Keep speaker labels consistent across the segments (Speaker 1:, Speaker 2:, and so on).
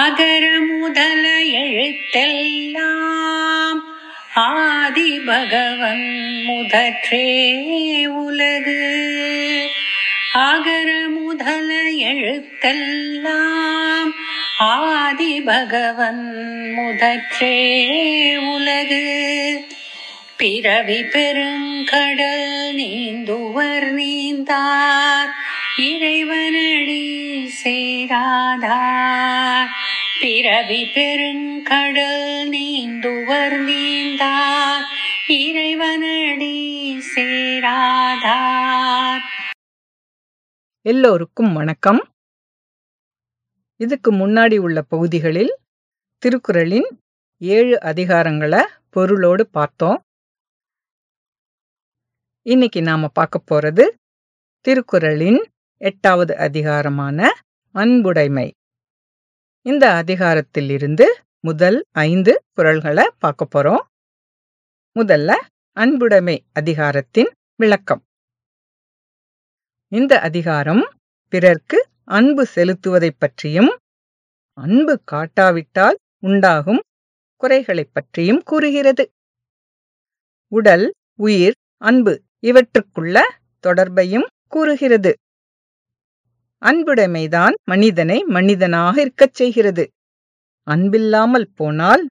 Speaker 1: அகர முதல எழுத்தெல்லாம் ஆதி பகவன் முதற்றே உலகு அகர முதல எழுத்தெல்லாம் ஆதி பகவன் முதற்றே உலகு பிறவி பெருங்கடல் நீந்துவர் நீந்தார் இறைவனடி சேராதா பிறவி பெருங்கடல் நீந்துவர் நீந்தா இறைவனடி சேராதா
Speaker 2: எல்லோருக்கும் வணக்கம் இதுக்கு முன்னாடி உள்ள பகுதிகளில் திருக்குறளின் ஏழு அதிகாரங்களை பொருளோடு பார்த்தோம் இன்னைக்கு நாம பார்க்க போறது திருக்குறளின் எட்டாவது அதிகாரமான அன்புடைமை இந்த அதிகாரத்தில் இருந்து முதல் ஐந்து குரல்களை பார்க்க போறோம் முதல்ல அன்புடைமை அதிகாரத்தின் விளக்கம் இந்த அதிகாரம் பிறர்க்கு அன்பு செலுத்துவதை பற்றியும் அன்பு காட்டாவிட்டால் உண்டாகும் குறைகளைப் பற்றியும் கூறுகிறது உடல் உயிர் அன்பு இவற்றுக்குள்ள தொடர்பையும் கூறுகிறது அன்புடைமைதான் மனிதனை மனிதனாக இருக்கச் செய்கிறது அன்பில்லாமல் போனால்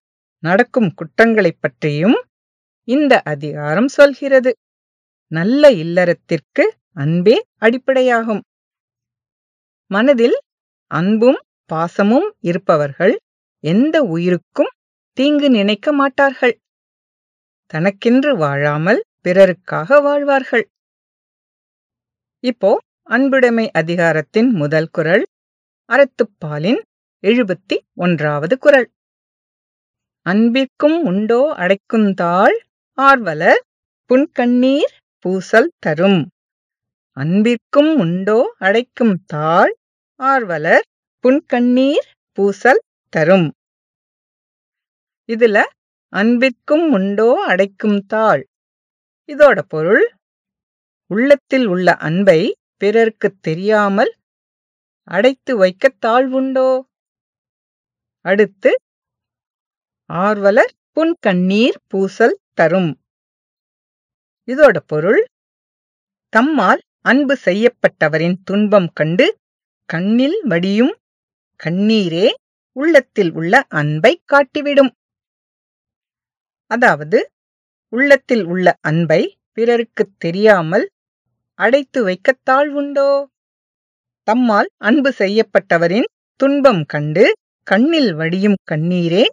Speaker 2: நடக்கும் குற்றங்களைப் பற்றியும் இந்த அதிகாரம் சொல்கிறது நல்ல இல்லறத்திற்கு அன்பே அடிப்படையாகும் மனதில் அன்பும் பாசமும் இருப்பவர்கள் எந்த உயிருக்கும் தீங்கு நினைக்க மாட்டார்கள் தனக்கென்று வாழாமல் பிறருக்காக வாழ்வார்கள் இப்போ அன்புடைமை அதிகாரத்தின் முதல் குரல் அறத்துப்பாலின் எழுபத்தி ஒன்றாவது குரல் அன்பிற்கும் உண்டோ அடைக்குந்தாள் ஆர்வலர் புன்கண்ணீர் பூசல் தரும் அன்பிற்கும் உண்டோ அடைக்கும் தாள் ஆர்வலர் புன்கண்ணீர் பூசல் தரும் இதுல அன்பிற்கும் உண்டோ அடைக்கும் தாள் இதோட பொருள் உள்ளத்தில் உள்ள அன்பை பிறர்க்குத் தெரியாமல் அடைத்து வைக்கத் தாழ்வுண்டோ அடுத்து ஆர்வலர் புன்கண்ணீர் பூசல் தரும் இதோட பொருள் தம்மால் அன்பு செய்யப்பட்டவரின் துன்பம் கண்டு கண்ணில் வடியும் கண்ணீரே உள்ளத்தில் உள்ள அன்பை காட்டிவிடும் அதாவது உள்ளத்தில் உள்ள அன்பை பிறருக்கு தெரியாமல் அடைத்து வைக்கத்தாள் உண்டோ தம்மால் அன்பு செய்யப்பட்டவரின் துன்பம் கண்டு கண்ணில் வடியும் கண்ணீரே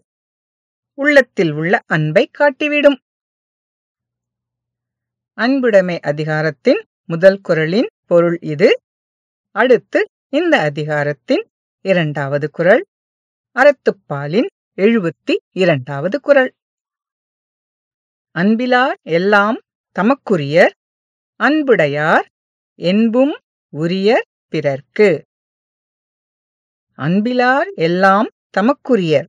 Speaker 2: உள்ளத்தில் உள்ள அன்பை காட்டிவிடும் அன்புடைமை அதிகாரத்தின் முதல் குரலின் பொருள் இது அடுத்து இந்த அதிகாரத்தின் இரண்டாவது குரல் அறத்துப்பாலின் எழுபத்தி இரண்டாவது குரல் அன்பிலார் எல்லாம் தமக்குரியர் அன்புடையார் என்பும் உரியர் பிறர்க்கு அன்பிலார் எல்லாம் தமக்குரியர்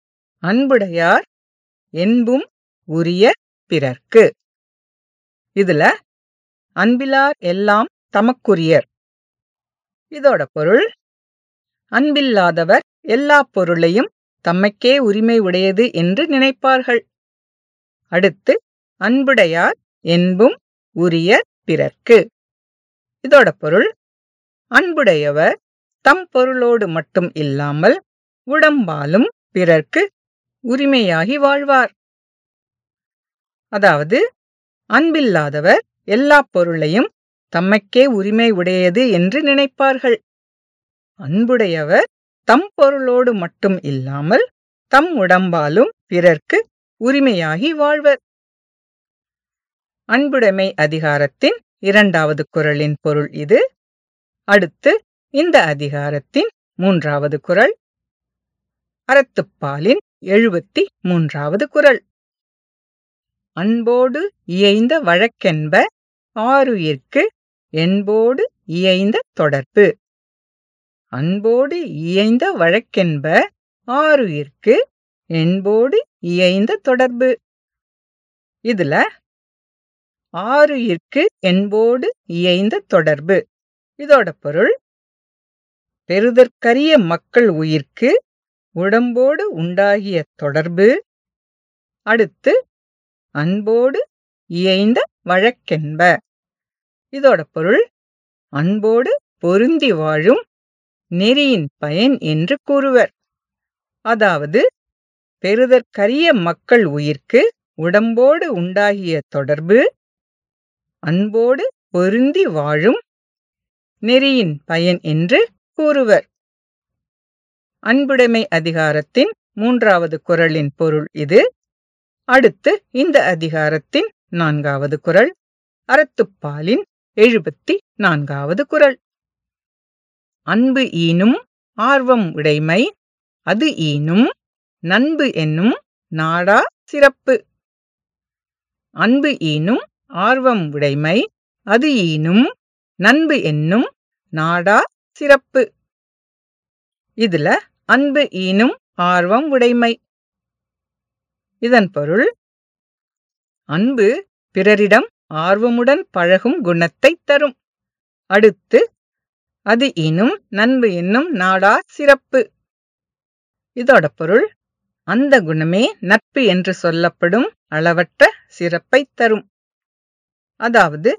Speaker 2: அன்புடையார் என்பும் உரிய பிறர்க்கு இதுல அன்பிலார் எல்லாம் தமக்குரியர் இதோட பொருள் அன்பில்லாதவர் எல்லா பொருளையும் தம்மைக்கே உரிமை உடையது என்று நினைப்பார்கள் அடுத்து அன்புடையார் என்பும் உரிய பிறர்க்கு இதோட பொருள் அன்புடையவர் தம் பொருளோடு மட்டும் இல்லாமல் உடம்பாலும் பிறர்க்கு உரிமையாகி வாழ்வார் அதாவது அன்பில்லாதவர் எல்லா பொருளையும் தம்மைக்கே உரிமை உடையது என்று நினைப்பார்கள் அன்புடையவர் தம் பொருளோடு மட்டும் இல்லாமல் தம் உடம்பாலும் பிறர்க்கு உரிமையாகி வாழ்வர் அன்புடைமை அதிகாரத்தின் இரண்டாவது குரலின் பொருள் இது அடுத்து இந்த அதிகாரத்தின் மூன்றாவது குரல் அறத்துப்பாலின் எழுபத்தி மூன்றாவது குரல் அன்போடு இயைந்த வழக்கென்ப ஆறுயிர்க்கு என்போடு இயைந்த தொடர்பு அன்போடு இயைந்த வழக்கென்ப ஆறுயிர்க்கு என்போடு இயைந்த தொடர்பு இதுல ஆருயிர்க்கு என்போடு இயைந்த தொடர்பு இதோட பொருள் பெறுதற்கரிய மக்கள் உயிர்க்கு உடம்போடு உண்டாகிய தொடர்பு அடுத்து அன்போடு இயைந்த வழக்கென்ப இதோட பொருள் அன்போடு பொருந்தி வாழும் நெறியின் பயன் என்று கூறுவர் அதாவது பெறுதற்கரிய மக்கள் உயிர்க்கு உடம்போடு உண்டாகிய தொடர்பு அன்போடு பொருந்தி வாழும் நெறியின் பயன் என்று கூறுவர் அன்புடைமை அதிகாரத்தின் மூன்றாவது குரலின் பொருள் இது அடுத்து இந்த அதிகாரத்தின் நான்காவது குரல் அறத்துப்பாலின் எழுபத்தி நான்காவது குரல் அன்பு ஈனும் ஆர்வம் உடைமை அது ஈனும் நண்பு என்னும் நாடா சிறப்பு அன்பு ஈனும் ஆர்வம் உடைமை அது ஈனும் நண்பு என்னும் நாடா சிறப்பு இதுல அன்பு ஈனும் ஆர்வம் உடைமை இதன் பொருள் அன்பு பிறரிடம் ஆர்வமுடன் பழகும் குணத்தை தரும் அடுத்து அது இனும் நண்பு என்னும் நாடா சிறப்பு இதோட பொருள் அந்த குணமே நட்பு என்று சொல்லப்படும் அளவற்ற சிறப்பை தரும் அதாவது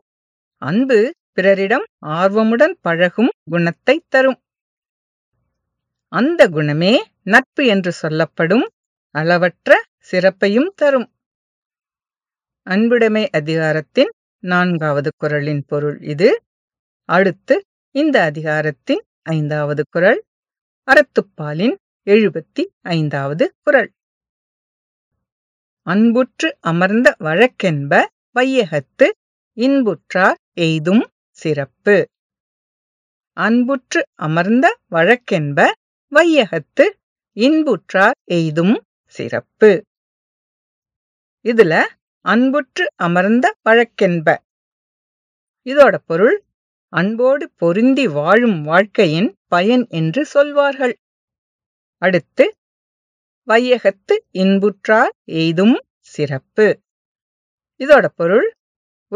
Speaker 2: அன்பு பிறரிடம் ஆர்வமுடன் பழகும் குணத்தை தரும் அந்த குணமே நட்பு என்று சொல்லப்படும் அளவற்ற சிறப்பையும் தரும் அன்புடைமை அதிகாரத்தின் நான்காவது குரலின் பொருள் இது அடுத்து இந்த அதிகாரத்தின் ஐந்தாவது குரல் அறத்துப்பாலின் எழுபத்தி ஐந்தாவது குரல் அன்புற்று அமர்ந்த வழக்கென்ப வையகத்து இன்புற்றார் எய்தும் சிறப்பு அன்புற்று அமர்ந்த வழக்கென்ப வையகத்து இன்புற்றார் எய்தும் சிறப்பு இதுல அன்புற்று அமர்ந்த வழக்கென்ப இதோட பொருள் அன்போடு பொருந்தி வாழும் வாழ்க்கையின் பயன் என்று சொல்வார்கள் அடுத்து வையகத்து இன்புற்றார் எய்தும் சிறப்பு இதோட பொருள்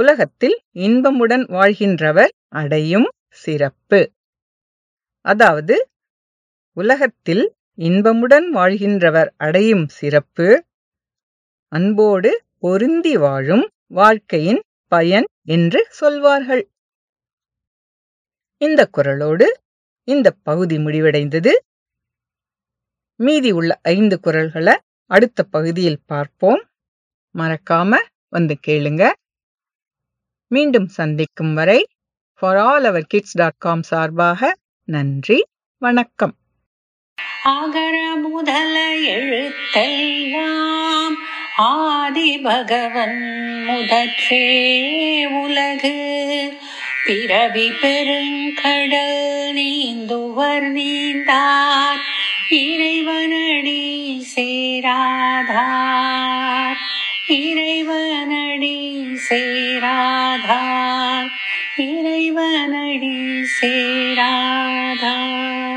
Speaker 2: உலகத்தில் இன்பமுடன் வாழ்கின்றவர் அடையும் சிறப்பு அதாவது உலகத்தில் இன்பமுடன் வாழ்கின்றவர் அடையும் சிறப்பு அன்போடு பொருந்தி வாழும் வாழ்க்கையின் பயன் என்று சொல்வார்கள் இந்த குரலோடு இந்த பகுதி முடிவடைந்தது மீதி உள்ள ஐந்து குரல்களை அடுத்த பகுதியில் பார்ப்போம் மறக்காம வந்து கேளுங்க மீண்டும் சந்திக்கும் வரை for all our kids dot com சார்பாக நன்றி வணக்கம்
Speaker 1: ஆகர முதல எழுத்தெல்லாம் ஆதி பகவன் முதற்றே உலகு பிறவி பெருங்கடல் நீந்துவர் நீந்தார் இறைவனடி சேராதார் இறைவனடி சேராதார் இறைவனடி சேராதார்